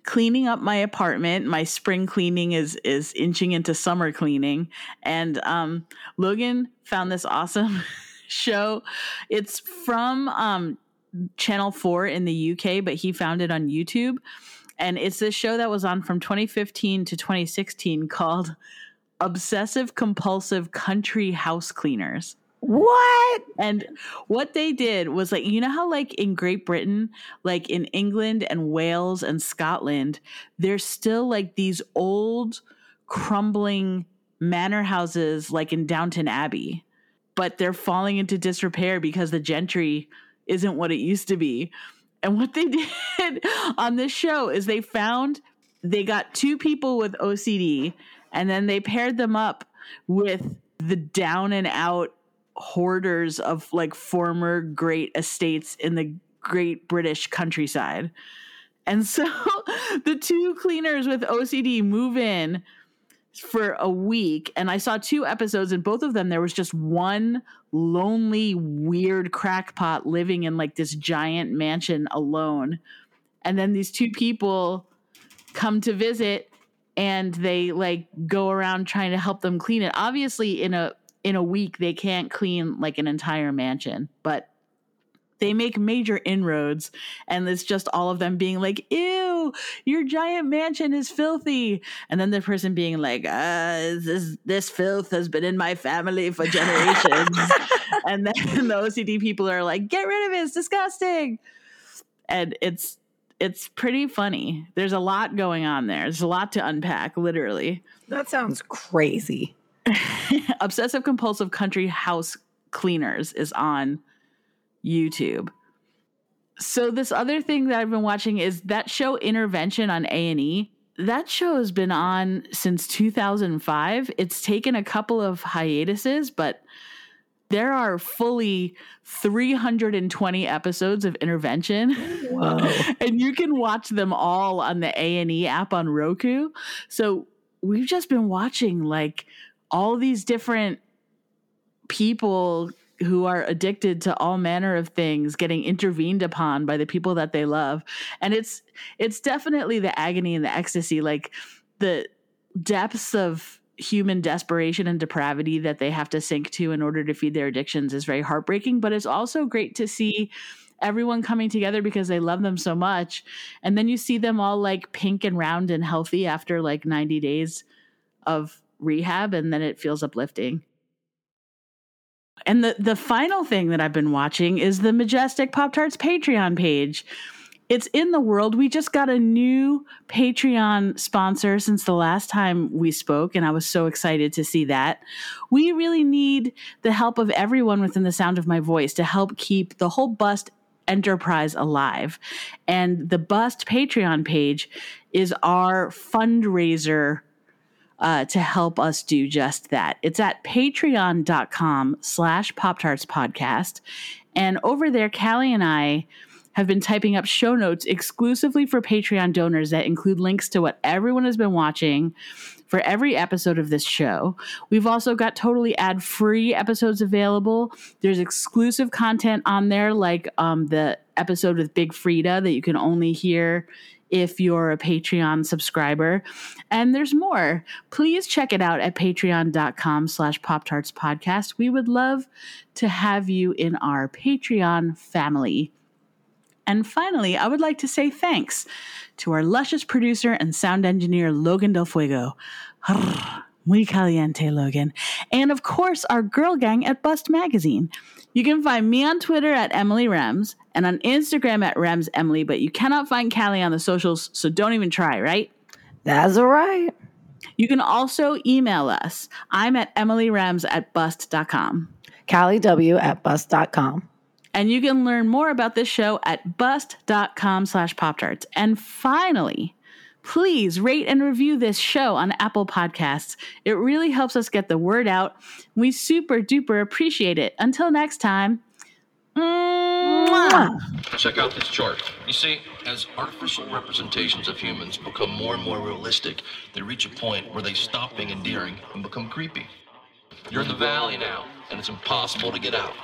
cleaning up my apartment. My spring cleaning is is inching into summer cleaning and um Logan found this awesome *laughs* show. It's from um channel 4 in the UK, but he found it on YouTube. And it's this show that was on from 2015 to 2016 called Obsessive Compulsive Country House Cleaners. What? And what they did was like, you know how, like, in Great Britain, like in England and Wales and Scotland, there's still like these old, crumbling manor houses, like in Downton Abbey, but they're falling into disrepair because the gentry isn't what it used to be. And what they *laughs* did on this show is they found they got two people with OCD and then they paired them up with the down and out hoarders of like former great estates in the great British countryside. And so *laughs* the two cleaners with OCD move in for a week and I saw two episodes and both of them there was just one lonely weird crackpot living in like this giant mansion alone. And then these two people come to visit and they like go around trying to help them clean it. Obviously in a in a week they can't clean like an entire mansion, but they make major inroads and it's just all of them being like ew your giant mansion is filthy. And then the person being like uh this this filth has been in my family for *laughs* generations. And then the ocd people are like get rid of it it's disgusting. And it's it's pretty funny. There's a lot going on there. There's a lot to unpack literally. That sounds crazy. *laughs* obsessive compulsive country house cleaners is on YouTube. So this other thing that I've been watching is that show Intervention on A&E. That show has been on since 2005. It's taken a couple of hiatuses, but there are fully 320 episodes of Intervention. *laughs* And you can watch them all on the A&E app on Roku. So we've just been watching like all these different people who are addicted to all manner of things getting intervened upon by the people that they love. And it's it's definitely the agony and the ecstasy like the depths of human desperation and depravity that they have to sink to in order to feed their addictions is very heartbreaking but it's also great to see everyone coming together because they love them so much. And then you see them all like pink and round and healthy after like 90 days of rehab and then it feels uplifting and the the final thing that I've been watching is the Majestic Pop Tarts Patreon page. It's in the world. We just got a new Patreon sponsor since the last time we spoke, and I was so excited to see that. We really need the help of everyone within the sound of my voice to help keep the whole bust enterprise alive. And the Bust Patreon page is our fundraiser uh, to help us do just that. It's at patreon.com slash Pop Tarts Podcast. And over there, Callie and I have been typing up show notes exclusively for Patreon donors that include links to what everyone has been watching for every episode of this show. We've also got totally ad free episodes available. There's exclusive content on there, like um, the episode with Big Freedia that you can only hear if you're a Patreon subscriber. And there's more. Please check it out at patreon.com slash Pop Tarts Podcast. We would love to have you in our Patreon family. And finally, I would like to say thanks to our luscious producer and sound engineer, Logan Del Fuego. Muy caliente, Logan. And of course, our girl gang at Bust Magazine. You can find me on Twitter at Emily Rems and on Instagram at Rems Emily, but you cannot find Callie on the socials, so don't even try, right? That's all right. You can also email us. I'm at emilyrems at bust.com. Callie W at bust.com. And you can learn more about this show at bust.com slash Pop Tarts. And finally, please rate and review this show on Apple Podcasts. It really helps us get the word out. We super duper appreciate it. Until next time. Check out this chart. You see, as artificial representations of humans become more and more realistic, they reach a point where they stop being endearing and become creepy. You're in the valley now, and it's impossible to get out.